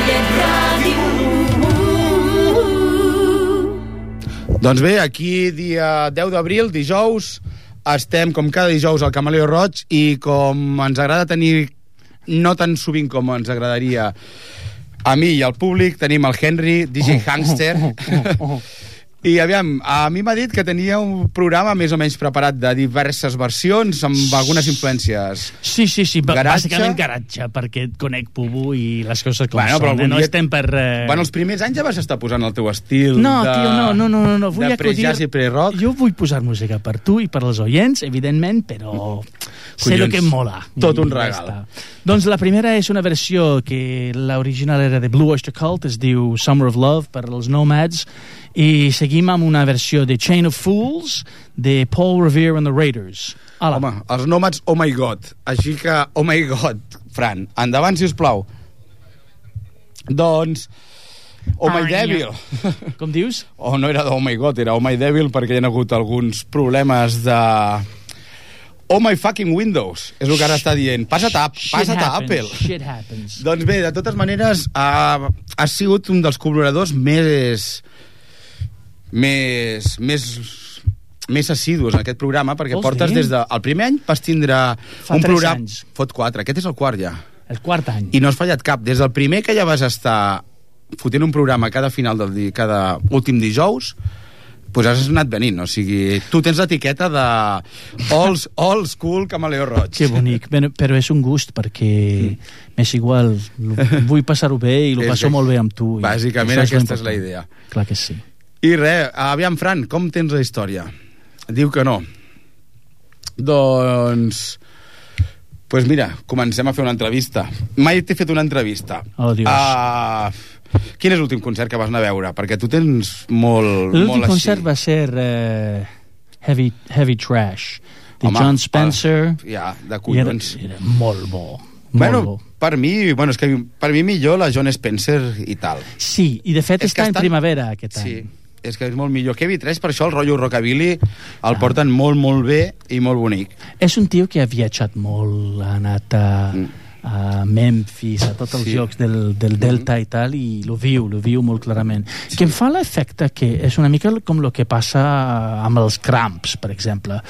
Ripollet Ràdio. Doncs bé, aquí dia 10 d'abril, dijous, estem com cada dijous al Camaleo Roig i com ens agrada tenir no tan sovint com ens agradaria a mi i al públic, tenim el Henry, DJ Hangster. I aviam, a mi m'ha dit que tenia un programa més o menys preparat de diverses versions amb algunes influències. Sí, sí, sí, Garatge. bàsicament garatge, perquè et conec Pubu i les coses com Bueno, però són. algun eh? No dia- estem per... Eh... Bueno, els primers anys ja vas estar posant el teu estil No, de... tio, no, no, no, no, no. Vull de pre-jazz i pre-rock. Jo vull posar música per tu i per als oients, evidentment, però sé el Collons, que em mola. tot un ja regal. està. Doncs la primera és una versió que l'original era de Blue Oyster Cult, es diu Summer of Love per als Nomads, i seguim amb una versió de Chain of Fools de Paul Revere and the Raiders. Hola. Home, els nòmats, oh my god. Així que, oh my god, Fran, endavant, si us plau. Doncs, oh my devil. Com dius? Oh, no era oh my god, era oh my devil perquè hi ha hagut alguns problemes de... Oh my fucking Windows, és el que ara està dient. Passa't a, passa't a Apple. Shit happens. Doncs bé, de totes maneres, ha, ha sigut un dels col·laboradors més... més... més més assidus en aquest programa, perquè Vols portes dir? des de... El primer any vas tindre Fa un programa... anys. Fot quatre, aquest és el quart ja. El quart any. I no has fallat cap. Des del primer que ja vas estar fotent un programa cada final del dia, cada últim dijous, pues has anat venint, o sigui, tu tens l'etiqueta de old, old school Camaleo Roig. Que bonic, però, però és un gust perquè m'és igual, lo- vull passar-ho bé i ho És passo que- molt bé amb tu. Bàsicament aquesta és la idea. Clar que sí. I res, aviam, Fran, com tens la història? Diu que no. Doncs... pues mira, comencem a fer una entrevista. Mai t'he fet una entrevista. Oh, Dios. Ah, quin és l'últim concert que vas anar a veure? Perquè tu tens molt, L'últim així. concert va ser eh, Heavy, Heavy Trash, de Home, John Spencer, ah, ja, de i era, collons. era molt bo. Molt Bueno, bo. per mi, bueno, és que per mi millor la John Spencer i tal. Sí, i de fet És està en estan- primavera aquest Sí, any. És que és molt millor. Kevin 3, per això el rotllo rockabilly el porten molt, molt bé i molt bonic. És un tio que ha viatjat molt, ha anat a, Mm. a Memphis, a tots els Sí. llocs del, del Delta i tal, i lo viu, lo viu molt clarament. Que em fa l'efecte que és una mica com el que passa amb els Cramps, per exemple,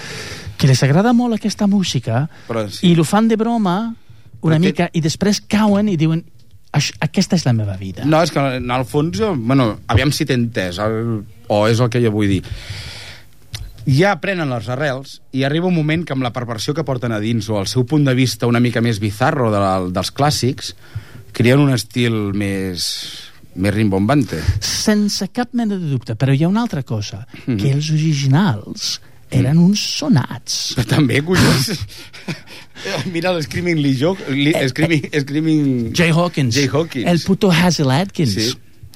que les agrada molt aquesta música Però sí. i lo fan de broma una que- mica i després cauen i diuen "Aix- aquesta és la meva vida. No, és que en el fons, jo, bueno, aviam si t'he entès, el, o és el que jo vull dir. Ja prenen les arrels i arriba un moment que amb la perversió que porten a dins o el seu punt de vista una mica més bizarro de la, dels clàssics, creen un estil més, més rimbombante. Sense cap mena de dubte, però hi ha una altra cosa, Mhm. que els originals eren uns sonats. Però també, collons... Mira l'Screaming Lee Jo... Lee, Screaming, Screaming... Jay Hawkins. Jay Hawkins. El puto Hazel Atkins. Sí,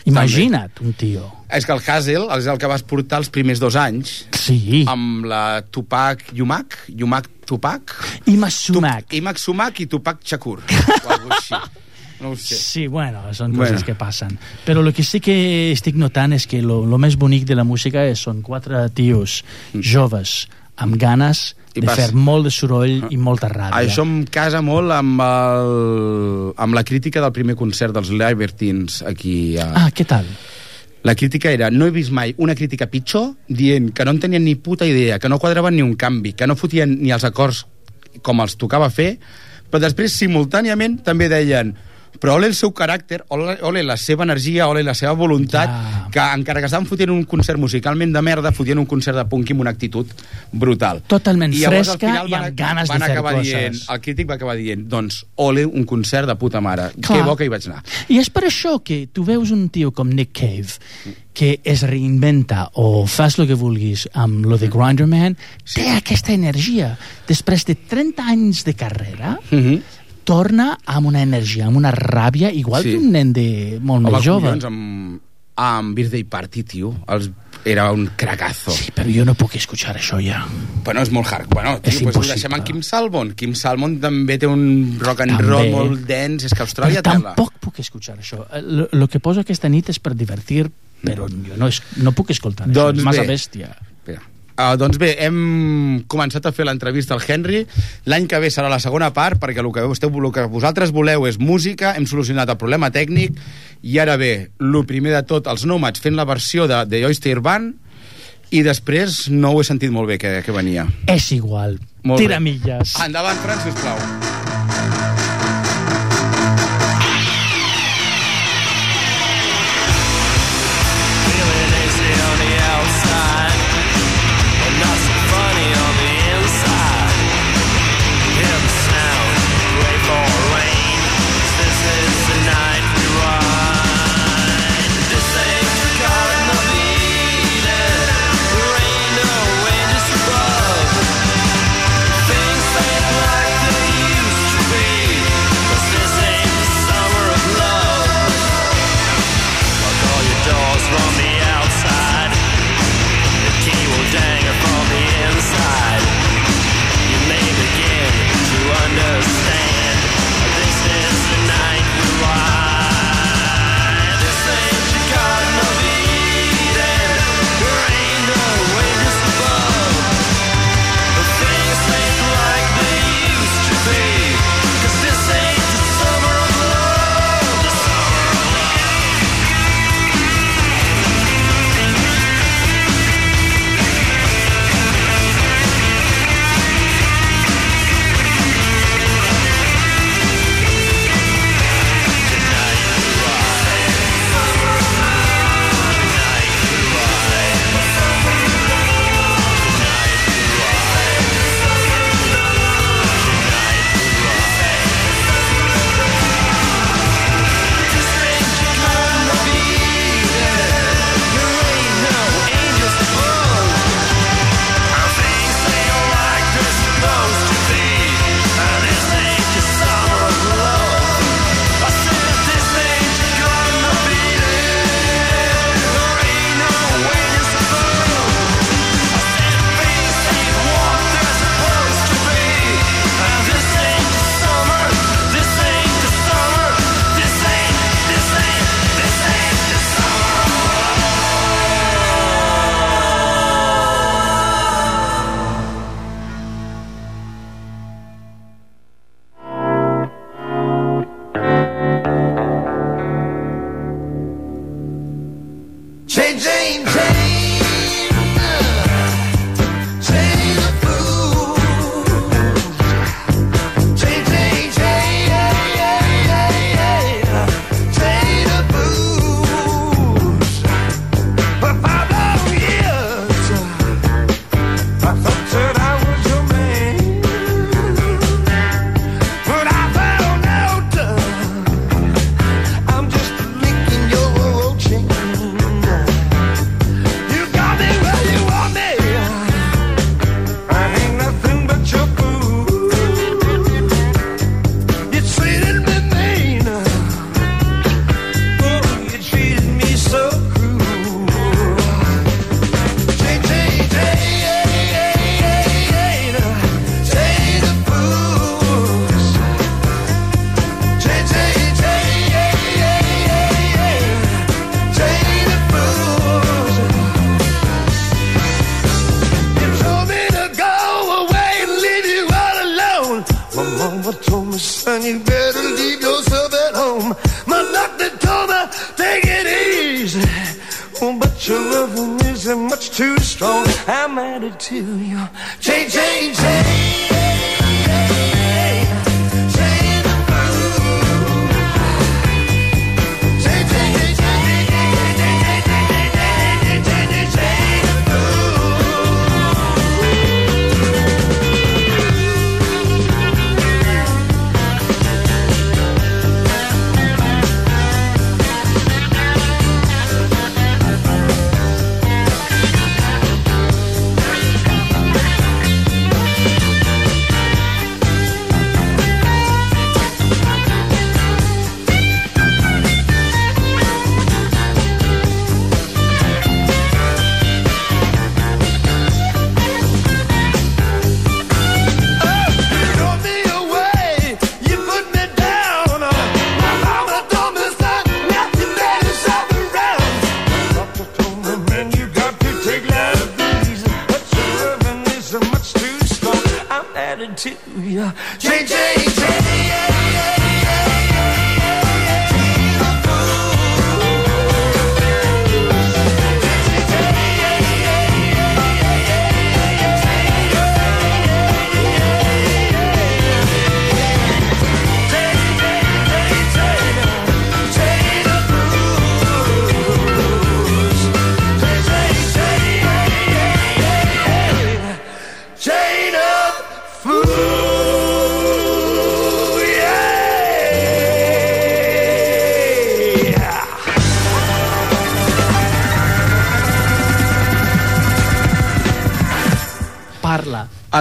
Imagina't, un tio. És que el Hazel és el que vas portar els primers dos anys Sí. amb la Tupac Yumak, Yumak Tupac, I Masumak. Tu, Imak Sumak i Tupac Shakur. o alguna així. No ho sé. Sí, bueno, són Bueno. coses que passen. Però el que sí que estic notant és que lo, lo més bonic de la música és, són quatre tios joves amb ganes I de pas- fer molt de soroll i molta ràbia. Això em casa molt amb, el, amb la crítica del primer concert dels Libertines aquí a... Ah, què tal? La crítica era, no he vist mai una crítica pitjor dient que no en tenien ni puta idea, que no quadraven ni un canvi, que no fotien ni els acords com els tocava fer, però després simultàniament també deien però ole el seu caràcter, ole, ole la seva energia, ole la seva voluntat, Clar. que encara que estaven fotent un concert musicalment de merda, fotien un concert de punk amb una actitud brutal. Totalment llavors, al fresca final, i van, amb ganes de van fer acabar coses. Dient, el crític va acabar dient, doncs, ole, un concert de puta mare. Clar. Que bo que hi vaig anar. I és per això que tu veus un tio com Nick Cave que es reinventa o fas el que vulguis amb lo de Grinderman, Sí. té aquesta energia. Després de 30 anys de carrera, Mm -hmm. Torna amb una energia, amb una ràbia, igual Sí. que un nen de molt Home, més jove. collons, amb, amb Birthday Party, tio, els, era un cragazo. Sí, però jo no puc escuchar això ja. Bueno, és molt hard. Bueno, tio, És pues ho impossible. deixem en Kim Salmon. Kim Salmon també té un rock and També. roll molt dens. És que Austràlia Però tela. tampoc puc escuchar això. El que poso aquesta nit és per divertir, però jo no, es, no puc escoltar Doncs això. És massa bé. bèstia. Uh, doncs bé, hem començat a fer l'entrevista al Henry. L'any que ve serà la segona part, perquè el que, esteu, el que vosaltres voleu és música, hem solucionat el problema tècnic, i ara bé, el primer de tot, els Nomads fent la versió de The Oyster Band, i després no ho he sentit molt bé que, que venia. És igual. Molt Tira bé. milles. Endavant, Fran, sisplau.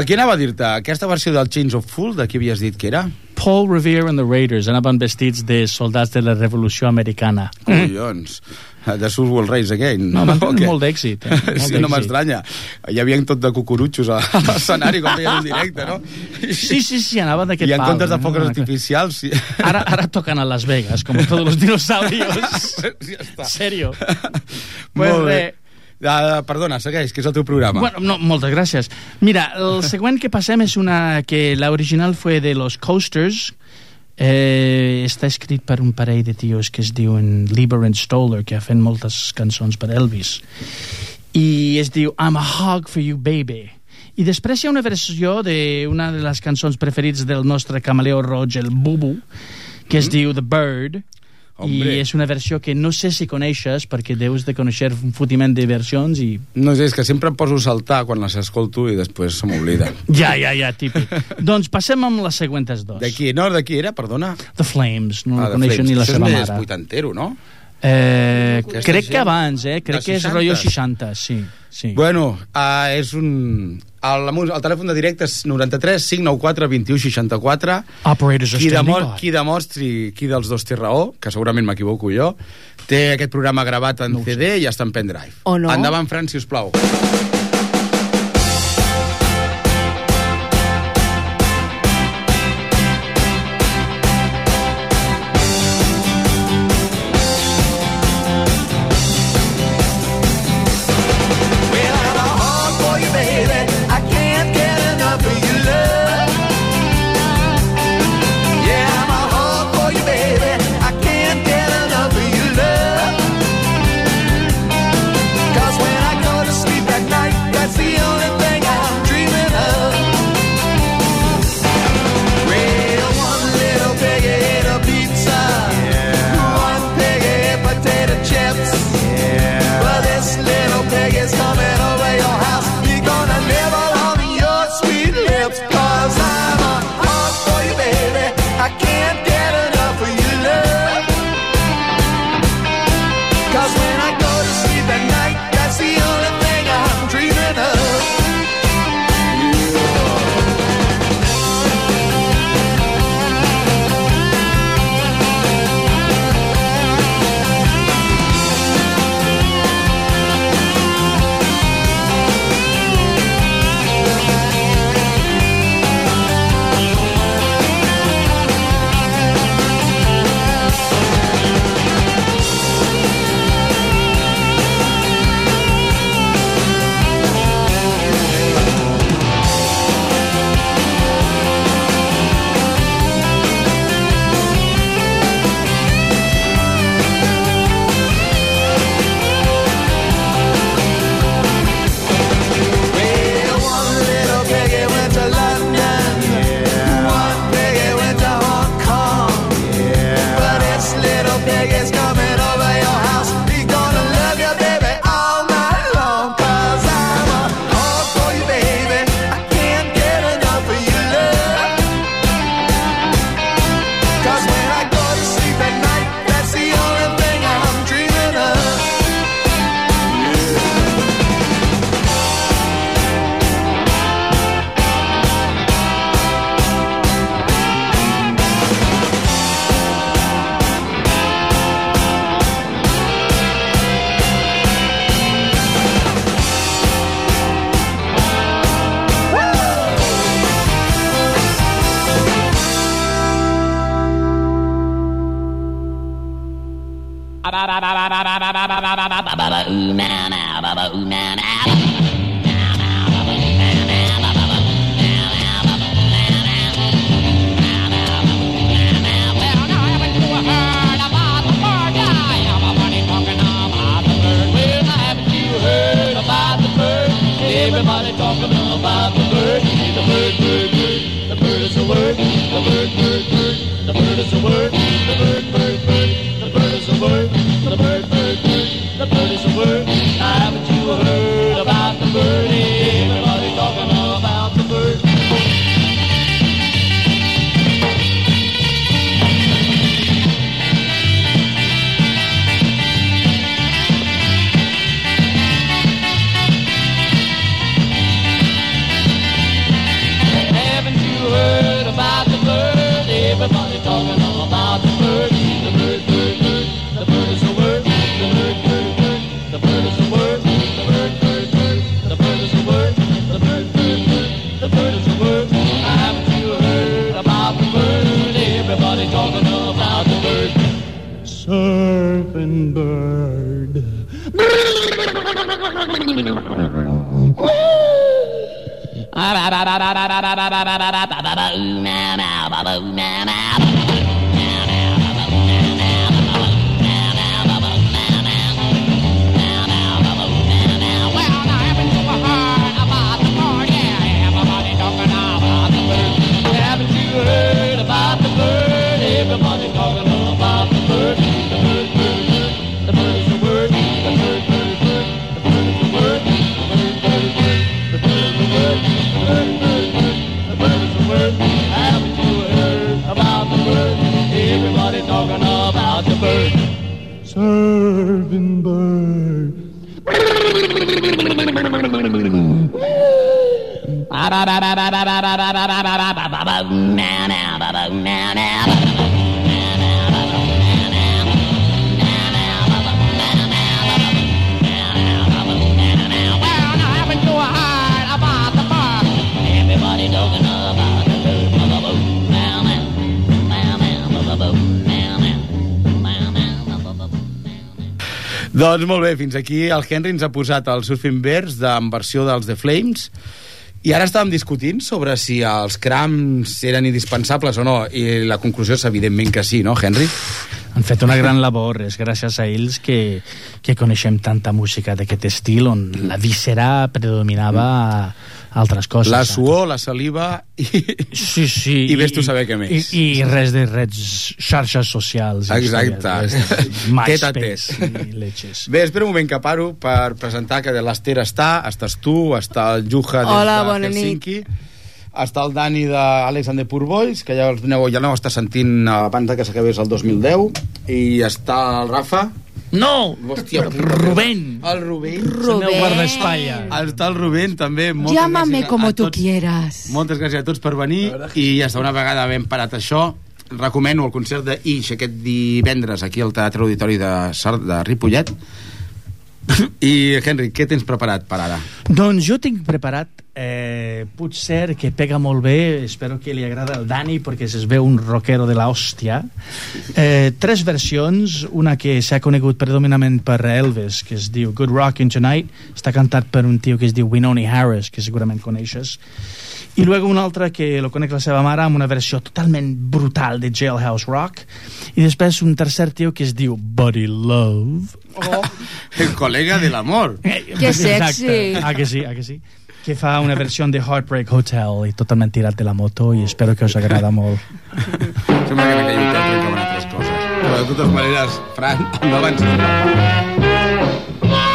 Que anava a dir-te, aquesta versió del Chains of Fool, de qui havies dit que era? Paul Revere and the Raiders anaven vestits de soldats de la Revolució Americana. Collons. De Sus World Race Again. No, van tenir O què? molt d'èxit, eh? Molt sí, no m'estranya. Hi havia tot de cucurutxos a l'escenari quan feien un directe, no? Sí, sí, sí, anaven d'aquest I en pal. comptes de eh? focs No, artificials... Sí. Ara, ara tocan a Las Vegas, como todos los dinosaurios. ja està. Serio. Pues Molt bé. bé. Uh, perdona, segueix, que és el teu programa. Bueno, no, moltes gràcies. Mira, el següent que passem és una que la original fue de los Coasters, eh, està escrit per un parell de tios que es diuen Lieber and Stoller, que ha fet moltes cançons per Elvis. I es diu I'm a hog for you, baby. I després hi ha una versió d'una de les cançons preferits del nostre camaleó roig, el Bubu, que es diu The Bird, Hombre. i és una versió que no sé si coneixes perquè deus de conèixer un fotiment de versions i No sé, és que sempre em poso a saltar quan les escolto i després se m'oblida. Ja, ja, ja, típic. doncs passem amb les següents dos. De qui? No, de qui era, perdona? The Flames, no Ah, de coneixo Flames. ni la Això seva és més mare. vuitantero, no? Eh, Aquesta crec gent- que abans, eh? Crec que és 60. rotllo 60, sí. sí. Bueno, uh, és un... El, el, el telèfon de directe és 93 594 21 64 Operators qui, by. qui demostri qui dels dos té raó, que segurament m'equivoco jo, té aquest programa gravat en CD i està en pendrive. O no. Endavant, Fran, si us plau. Doncs molt bé, fins aquí el Henry ens ha posat el Surfing Bears en versió dels The Flames i ara estàvem discutint sobre si els crams eren indispensables o no i la conclusió és evidentment que sí, no, Henry? Han fet una gran labor, és gràcies a ells que, que coneixem tanta música d'aquest estil on la víscera predominava altres coses. La suor, la saliva i... Sí, sí. I vés tu a saber què més. I, I res de res, xarxes socials. i Exacte. tes. MySpace i leches. Bé, espera un moment que paro per presentar que l'Ester està, estàs tu, està el Juja des Hola, de bona nit. Està el Dani d'Alexander Purbois, que ja el aneu, ja l'aneu estar sentint abans de que s'acabés el 2010, i està el Rafa, No! Hòstia, Rubén! el Rubén, El meu Rubén. guardaespatlla. està el Rubén també. Moltes Llámame como tots. quieras. Moltes gràcies a tots per venir i ja està, una vegada ben parat això recomano el concert de Ix aquest divendres aquí al Teatre Auditori de, Sar de Ripollet i Henry, què tens preparat per ara? Doncs jo tinc preparat eh, potser que pega molt bé espero que li agrada al Dani perquè es veu un rockero de la hòstia. Eh, tres versions una que s'ha conegut predominament per Elvis que es diu Good Rockin' Tonight està cantat per un tio que es diu Winoni Harris que segurament coneixes. I luego una altra que lo conec la seva mare amb una versió totalment brutal de Jailhouse Rock. I després un tercer tio que es diu Buddy Love El col·lega de l'amor. Que sexy. Ah, que sí, ah, que sí. Que fa una versió de Heartbreak Hotel i totalment tirat de la moto i espero que us agrada molt. Sembla que aquell hotel trencaven altres coses. Però de totes maneres, Fran, endavant. sisplau.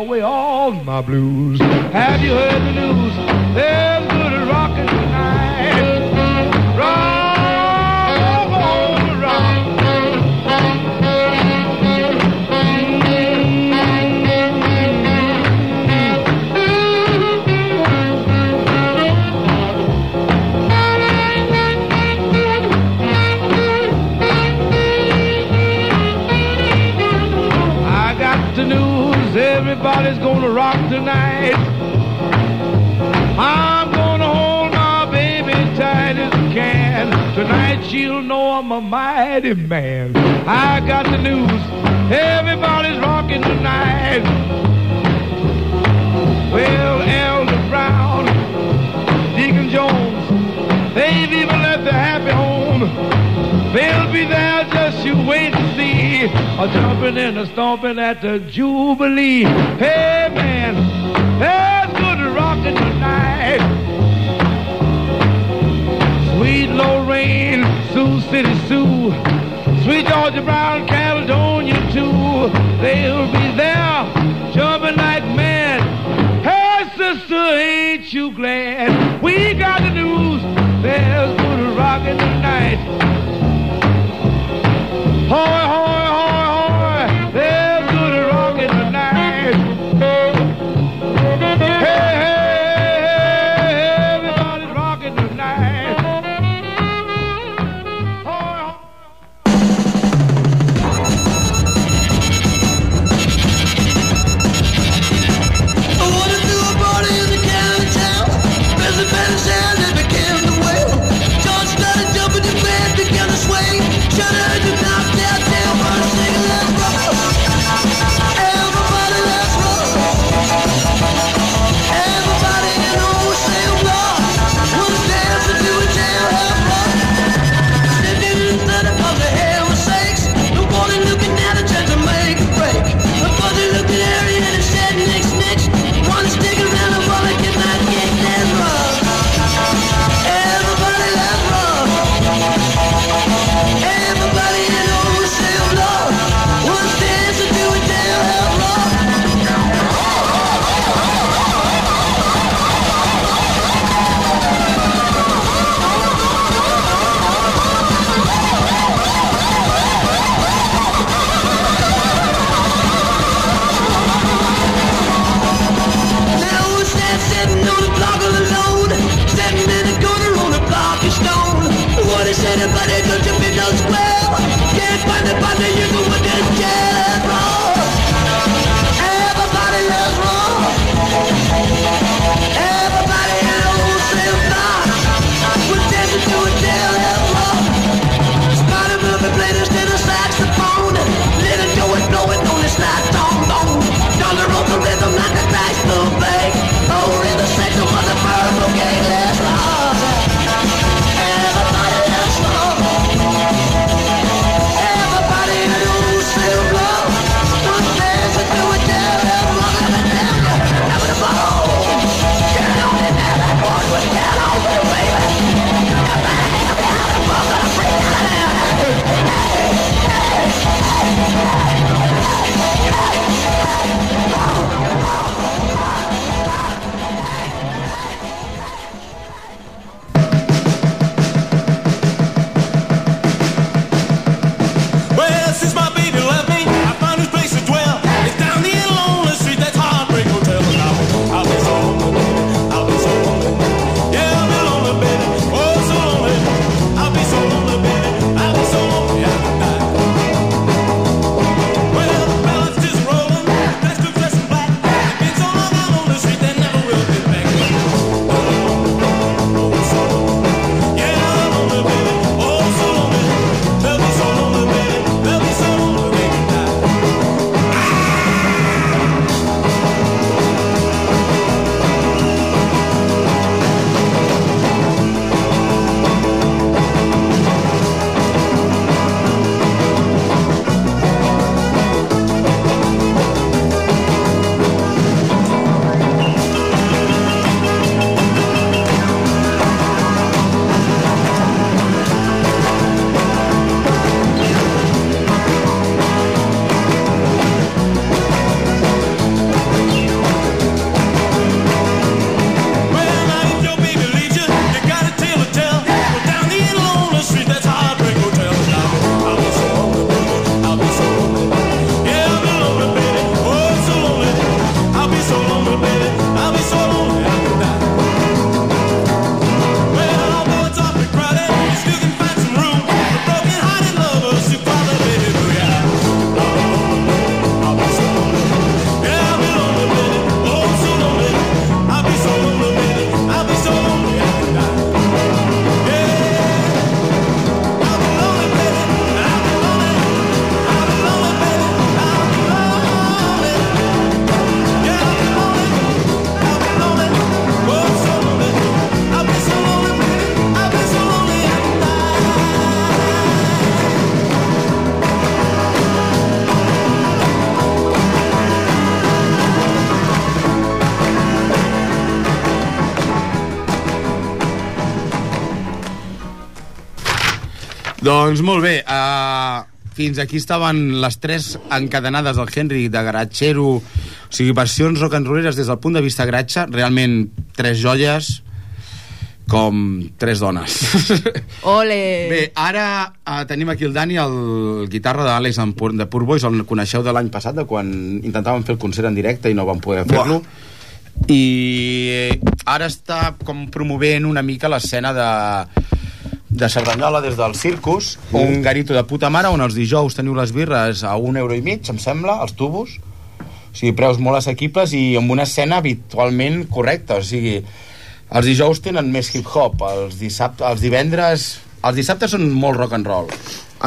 Away all my blues. Have you heard the news? There's mighty man. I got the news. Everybody's rocking tonight. Well, Elder Brown, Deacon Jones, they've even left their happy home. They'll be there just you wait and see. A jumping and a stomping at the Jubilee. Hey, man, that's good rocking tonight. Sweet Lorraine, Sioux City Sue. Georgia Brown, Caledonia too. They'll be there, jumping like mad. Hey, sister, ain't you glad? We got the news. There's good rockin' tonight. Hoy, hoy. Doncs molt bé, uh, fins aquí estaven les tres encadenades del Henry de Garatxero, o sigui, versions rock and rolleres des del punt de vista gratxa, realment tres joies com tres dones. Ole! Bé, ara uh, tenim aquí el Dani, el guitarra d'Àlex en Pur- de Poor Boys, el coneixeu de l'any passat, de quan intentàvem fer el concert en directe i no vam poder fer-lo. I ara està com promovent una mica l'escena de, de Cerdanyola des del Circus, un garito de puta mare on els dijous teniu les birres a un euro i mig, em sembla, els tubos, o sigui, preus molt assequibles i amb una escena habitualment correcta, o sigui, els dijous tenen més hip-hop, els, dissabte, els divendres... Els dissabtes són molt rock and roll.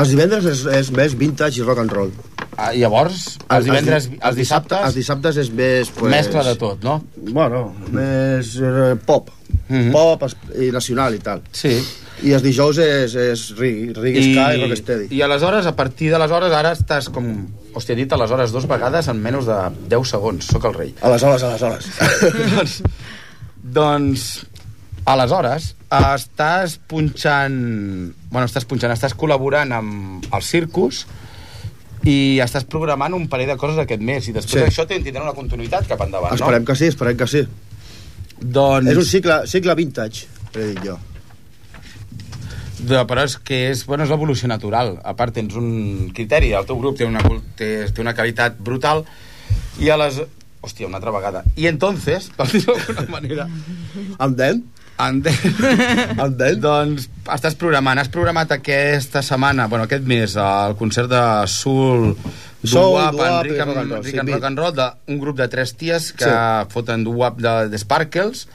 Els divendres és, és més vintage i rock and roll. Ah, llavors, els divendres, di- els dissabtes, Els dissabtes és més... Pues, mescla de tot, no? Bueno, més eh, pop. Mhm. Pop es- i nacional i tal. Sí. I els dijous és, és reggae ska i rocksteady. I aleshores, a partir d'aleshores, ara estàs com... Hòstia, he dit aleshores dos vegades en menys de 10 segons. Sóc el rei. Aleshores, aleshores. doncs, doncs, aleshores, estàs punxant... Bueno, estàs punxant, estàs col·laborant amb el Circus i estàs programant un parell de coses aquest mes i després Sí. això tindrà una continuïtat cap endavant, esperem que sí, esperem que sí. no? Doncs... És un cicle, cicle vintage, he dit jo. De, però és que és, bueno, és l'evolució natural. A part, tens un criteri, el teu grup té una, té, té una qualitat brutal, i a les... Hòstia, una altra vegada. I entonces, per dir-ho d'alguna manera, And then? and then, And then? doncs estàs programant. Has programat aquesta setmana, bueno, aquest mes, el concert de Soul, Soul, Doo-Wop, doo-wop en i Rick, rock and and, roll, Rick sí, and beat. Rock and Roll, d'un grup de tres ties que Sí. foten doo-wop de, de Sparkles,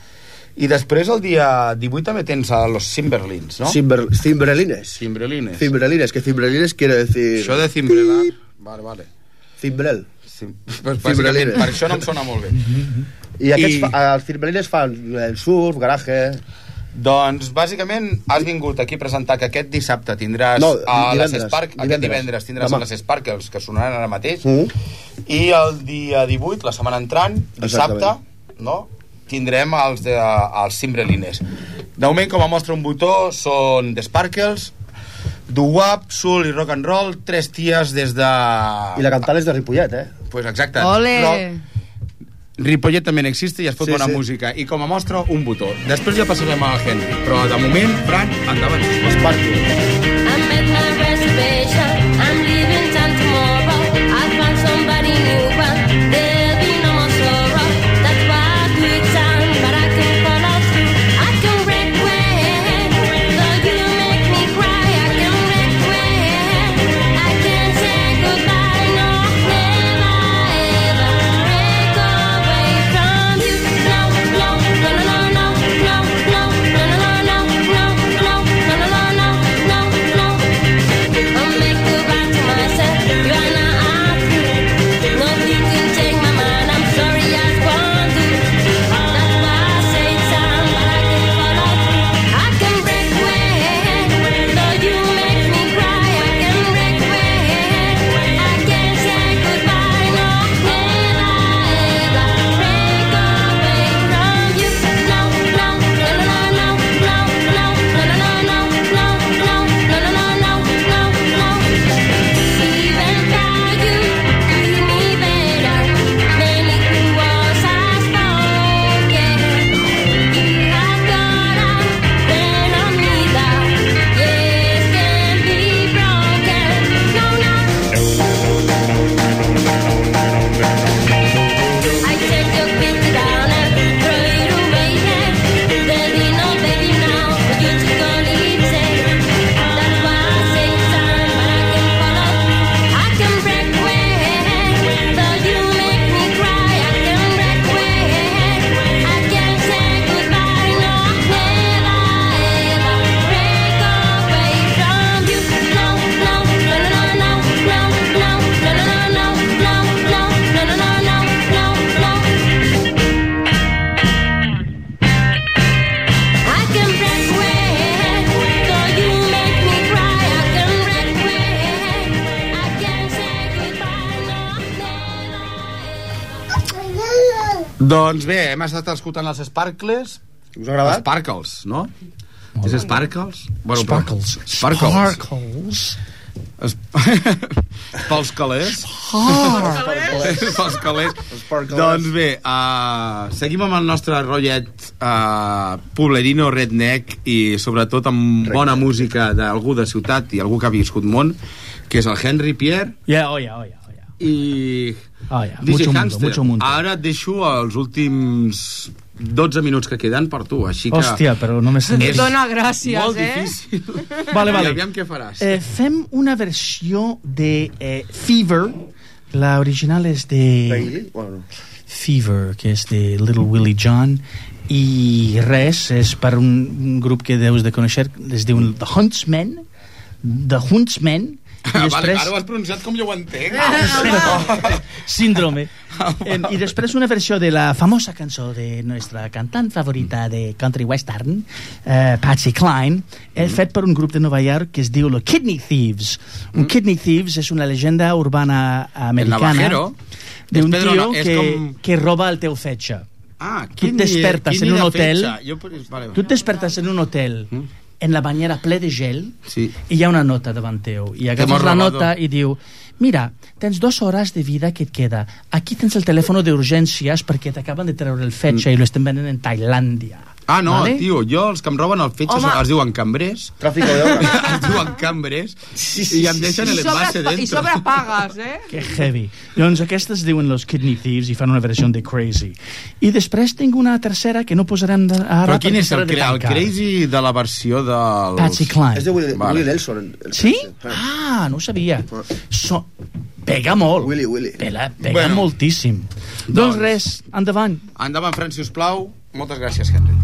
i després el dia 18 també tens a los Cimberlins, no? Cimber, cimbrelines. Cimbrelines. Cimbrelines, que cimbrelines quiere decir... Això de cimbrelar... Vale, vale. Cimbrel. Sim... Pues, Cimbrelines. per això no em sona molt bé. I aquests, I-. Fa, els cimbrelines fan el surf, garaje... Doncs, bàsicament, has vingut aquí a presentar que aquest dissabte tindràs No, a les Spark... Aquest divendres. divendres tindràs Demà. a les Sparkles, que sonaran ara mateix, Mm. i el dia 18, la setmana entrant, dissabte, Exactament. no? Tindrem els, de, els Cimbrelines. De moment, com a mostra un botó, són The Sparkles, Doo-Wop, Soul i Rock and Roll, tres ties des de... I la cantant és de Ripollet, eh? Pues exacte. Ole! Rock, Ripollet també existe i es pot Sí, bona sí. música. I com a mostra, un botó. Després ja passarem al Henry. Però de moment, Fran, endavant. Sparkle. I'm Doncs bé, hem estat escoltant els Sparkles, Us ha agradat? Sparkles, no? És Sparkles? Bueno, Sparkles. Sparkles. Sparkles. Es... Pels calés. Pels calés. Doncs bé, uh, seguim amb el nostre rotllet uh, poblerino, redneck i sobretot amb bona música d'algú de ciutat i algú que ha viscut món, que és el Henry Pierre Yeah, oh, yeah, oh, yeah, oh, yeah. I Oh, yeah. DJ Mucho mundo, Hamster. mucho mundo. Ara et deixo els últims 12 minuts que queden per tu, així que... Hòstia, però no és Dona gràcies, molt eh? difícil. Vale, vale. I aviam què faràs. Eh, fem una versió de eh, Fever. La original és de? Bueno, Fever, que és de Little Willie John i res, és per un, un grup que deus de conèixer es diu The Huntsmen The Huntsmen i Ah, vale, després ara ho has pronunciat com jo ho entenc. síndrome. Eh, i després una versió de la famosa cançó de nostra cantant favorita de country western eh, Patsy Cline eh, fet per un grup de Nova York que es diu los Kidney Thieves. Un Kidney Thieves és una llegenda urbana americana d'un És Pedro, tio no, és que, com- que roba el teu fetge. Ah, Tu et despertes en un hotel. Jo, vale, Tu et despertes en un hotel en la banyera ple de gel Sí. i hi ha una nota davant teu i agafes la nota i diu mira, tens dues hores de vida que et queda. Aquí tens el telèfon d'urgències perquè t'acaben de treure el fetge i lo estem venent en Tailàndia Ah, no, Vale? tio, jo els que em roben el fetge Home. es diuen cambrers, tráfico de es diuen cambrers, i em deixen el I sobre, envase I dentro. sobre pagues, eh? que heavy doncs aquestes diuen los Kidney Thieves i fan una versió de Crazy i després tinc una tercera que no posarem de, ara Però quin és el, cra el crazy de la versió del... Patsy Cline Es de Willie, Vale. Willie Nelson. el- el- Sí? Ah, no ho sabia. So, pega molt. Willy, Willy. Pela, pega bueno. moltíssim. Doncs, Doncs- res, endavant. Endavant, Fran, si us plau. Moltes gràcies, Henry.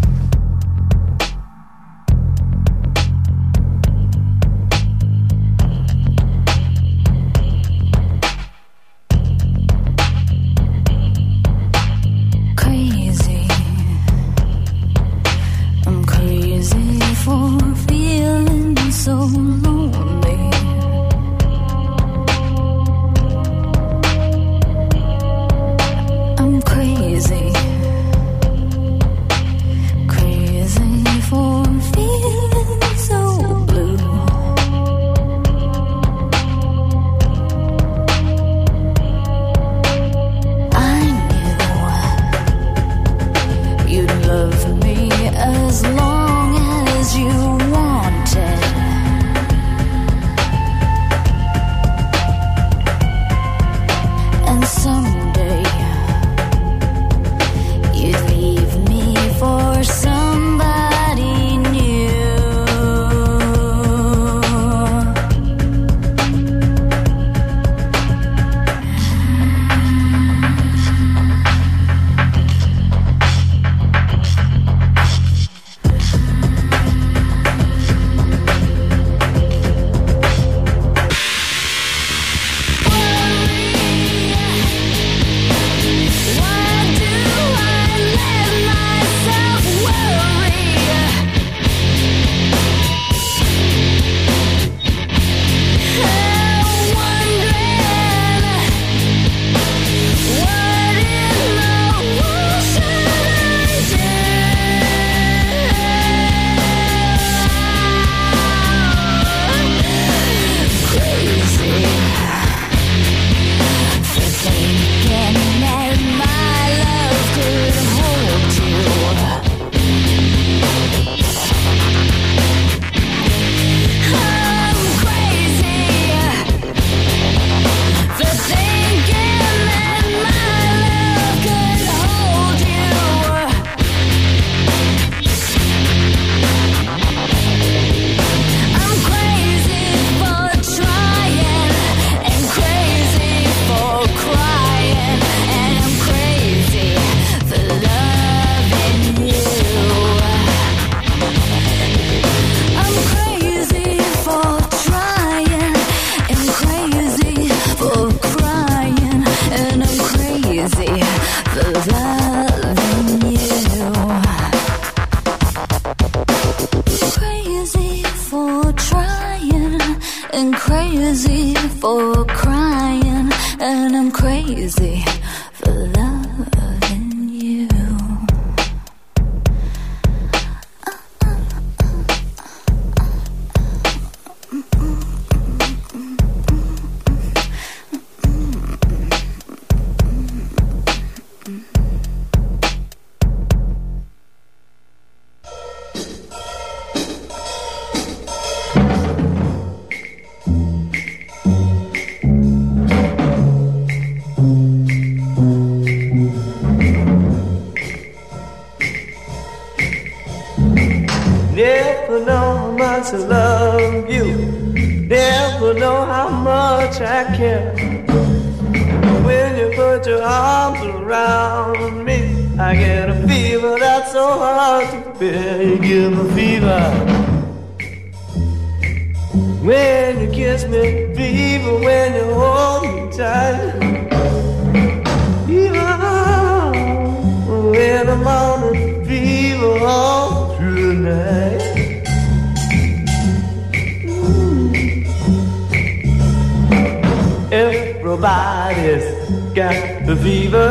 Everybody's got the fever.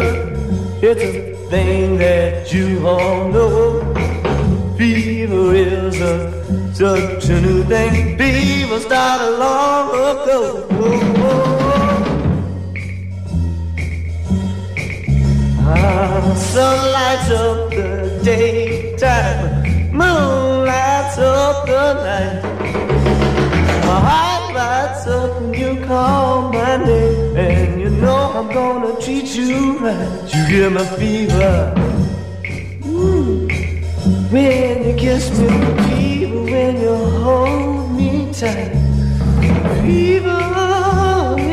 It's a thing that you all know. Fever is a, such a new thing. Fever started long ago. Ah, sun lights up the daytime, moon lights up the night. My lights up when you call my name, and you know I'm gonna treat you right. You give me fever. Ooh. When you kiss me, fever. When you hold me tight, fever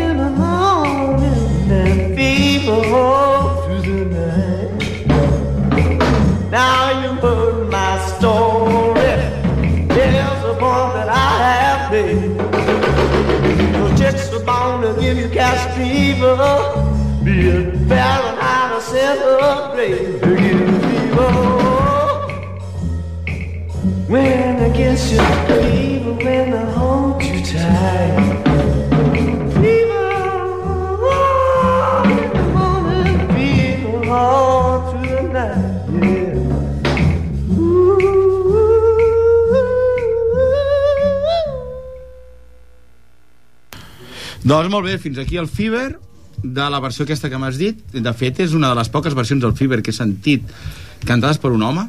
in the morning, and fever all through the night. Now you fever. Be it Fahrenheit or centigrade. They give you fever. When I kiss you, fever. When I hold you tight. Doncs molt bé, fins aquí el Fever de la versió aquesta que m'has dit. De fet, és una de les poques versions del Fever que he sentit cantades per un home.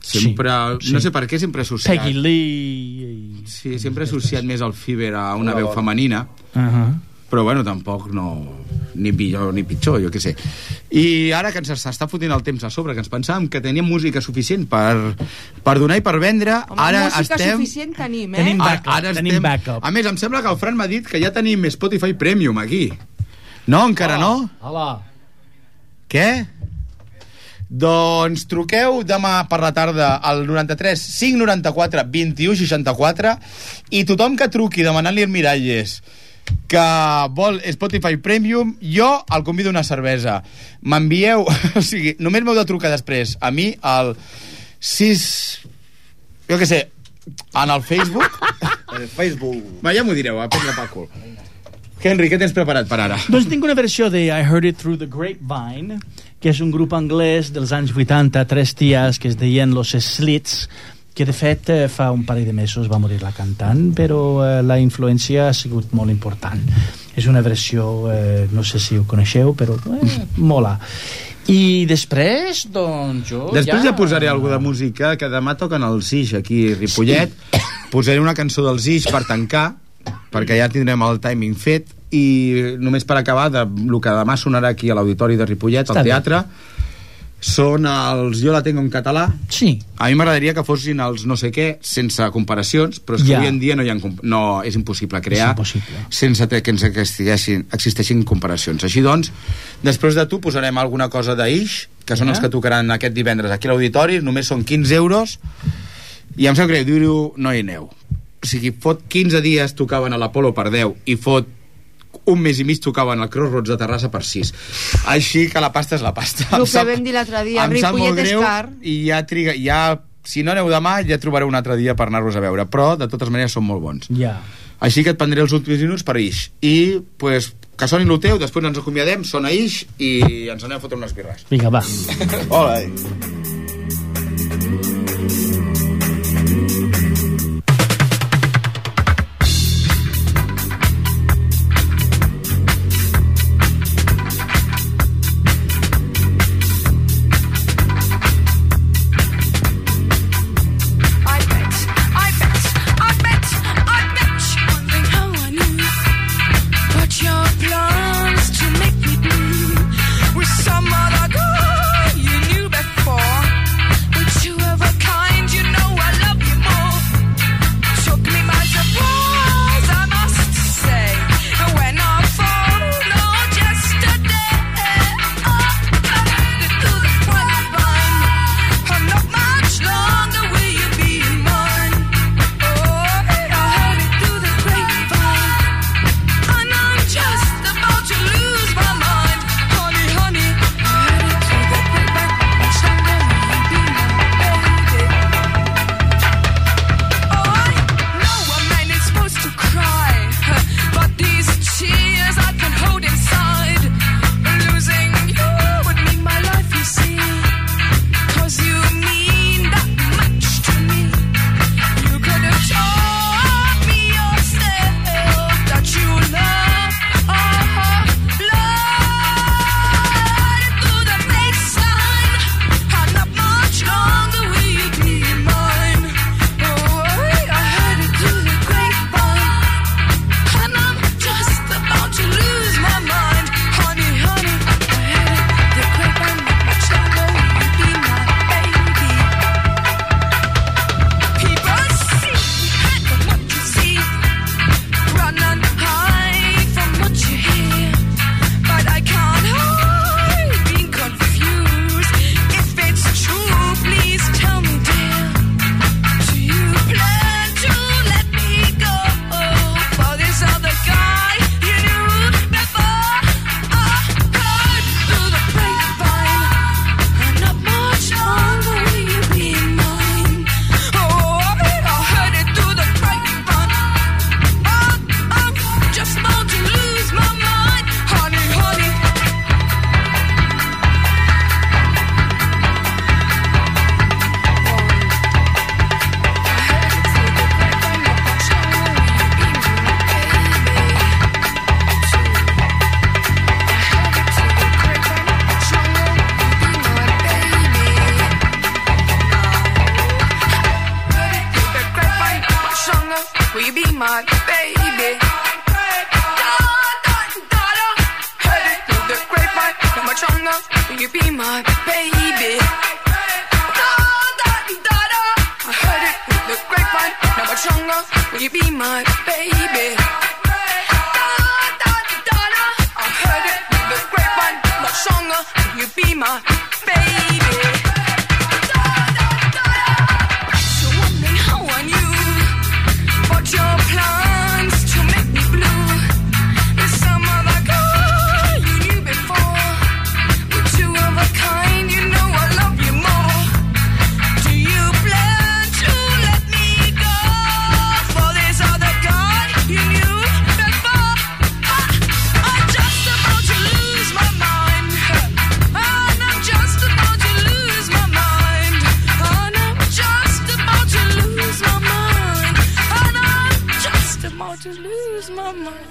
Sempre, Sí, sí. no sé per què, sempre he associat... Peggy Lee... Sí, sempre he associat més el Fever a una veu femenina, Uh -huh. però bueno, tampoc no... ni millor ni pitjor, jo què sé. I ara que ens està fotent el temps a sobre, que ens pensàvem que teníem música suficient per, per donar i per vendre, Home, ara música estem... suficient tenim, eh? Tenim Ara, backup, ara tenim estem... backup. A més, em sembla que el Fran m'ha dit que ja tenim Spotify Premium aquí. No, encara no? Hola. Què? Doncs truqueu demà per la tarda al 93 594 21 64 i tothom que truqui demanant-li al Miralles que vol Spotify Premium, jo el convido una cervesa. M'envieu... O sigui, només m'heu de trucar després a mi al 6... Jo què sé, en el Facebook. El Facebook. Va, ja m'ho direu, a prendre pel cul. Henry, què tens preparat per ara? Doncs tinc una versió de I Heard It Through the Grapevine, que és un grup anglès dels anys 80, tres ties que es deien Los Slits, que de fet eh, fa un parell de mesos va morir la cantant, però eh, la influència ha sigut molt important. És una versió, eh, no sé si ho coneixeu, però eh, mola. I després, doncs, jo Després ja... ja posaré alguna de música, que demà toquen els Ix aquí a Ripollet. Posaré una cançó dels Ix per tancar, perquè ja tindrem el timing fet, i només per acabar, de, el que demà sonarà aquí a l'Auditori de Ripollet, Està al bé. teatre, són els Jo la tengo en català. Sí. A mi m'agradaria que fossin els no sé què, sense comparacions, però és que Ja. avui en dia no, hi ha, no és impossible crear impossible. sense que ens existeixin, existeixin comparacions. Així doncs, després de tu posarem alguna cosa d'Ix, que són Ja. els que tocaran aquest divendres aquí a l'auditori, només són 15 euros, i em sap greu dir-ho, no hi aneu. O sigui, fot 15 dies tocaven a l'Apolo per 10 i fot un mes i mig tocaven al Crossroads de Terrassa per 6. Així que la pasta és la pasta. El que vam dir l'altre dia, em sap molt Ripollet és greu car. i ja triga, ja, si no aneu demà ja trobareu un altre dia per anar-los a veure però de totes maneres són molt bons Ja. així que et prendré els últims minuts per Ix i pues, que soni el teu després ens acomiadem, sona Ix i ens anem a fotre unes birres Vinga, va. Hola.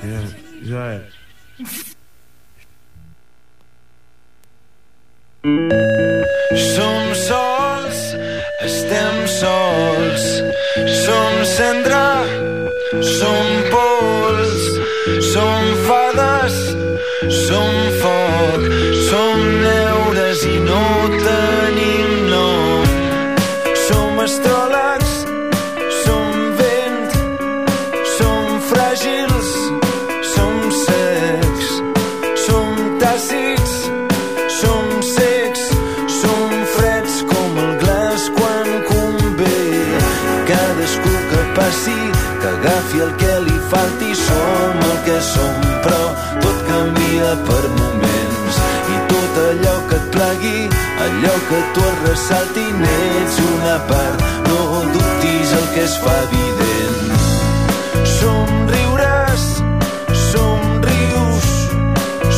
Ja, ja és. Som sols, estem sols. Som cendra, som pols. Som fades, som foc. Canvia per moments. I tot allò que et plagui, allò que tu et ressalti, n'ets una part, no dubtis el que es fa evident. Somriures, somrius,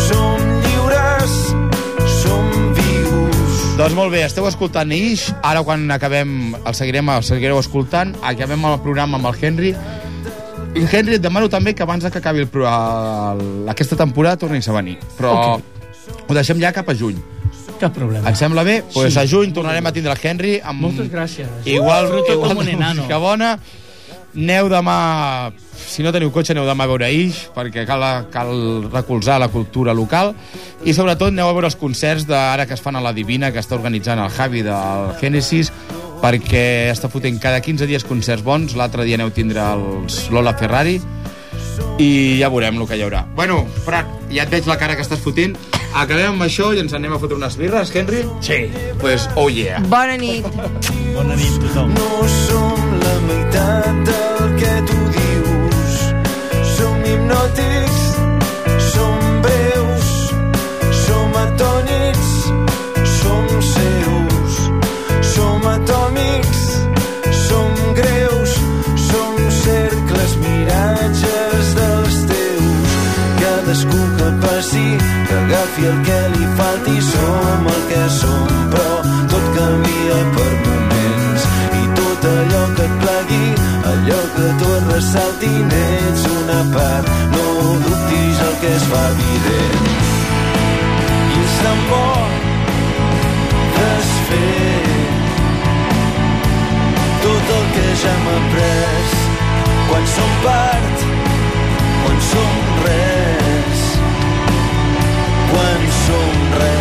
som lliures, som vius. Doncs molt bé, esteu escoltant Ix. Ara, quan acabem, el seguirem, el seguireu escoltant. Acabem el programa amb el Henry. I Henry, et demano també que abans de que acabi el, pro- el, aquesta temporada tornis a venir. Però ho deixem ja cap a juny. Cap problema. Et sembla bé? Doncs pues Sí. a juny tornarem a tindre el Henry. Amb... Moltes gràcies. Igual, Disfruto igual com un de enano. música bona. Aneu demà... Si no teniu cotxe, aneu demà a veure Ix, perquè cal, cal recolzar la cultura local. I sobretot aneu a veure els concerts d'ara que es fan a la Divina, que està organitzant el Javi del Genesis, perquè està fotent cada 15 dies concerts bons. L'altre dia aneu a tindre els Lola Ferrari i ja veurem el que hi haurà. Bueno, Prat, ja et veig la cara que estàs fotent. Acabem amb això i ens anem a fotre unes birres, Henry? Sí. Pues, oh yeah. Bona nit. Bona nit, tothom. No som la meitat del que tu dius. Som hipnòtics, som breus, som atònits, Cadascú que passi, que agafi el que li falti, som el que som, però tot canvia per moments. I tot allò que et plagui, allò que tu et ressalti, n'ets una part, no dubtis el que es fa evident. I és tan bo desfer tot el que ja hem après quan som part, quan som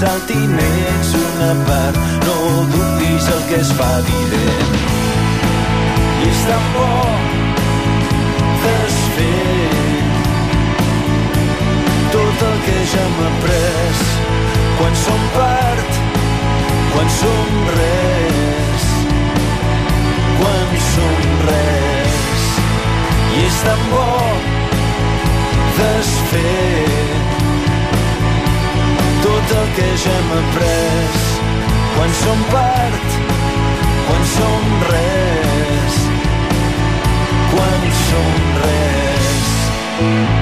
tu et ressalti, n'ets una part, no dubtis el que es fa evident. Ja hem après quan som part, quan som res, quan som res.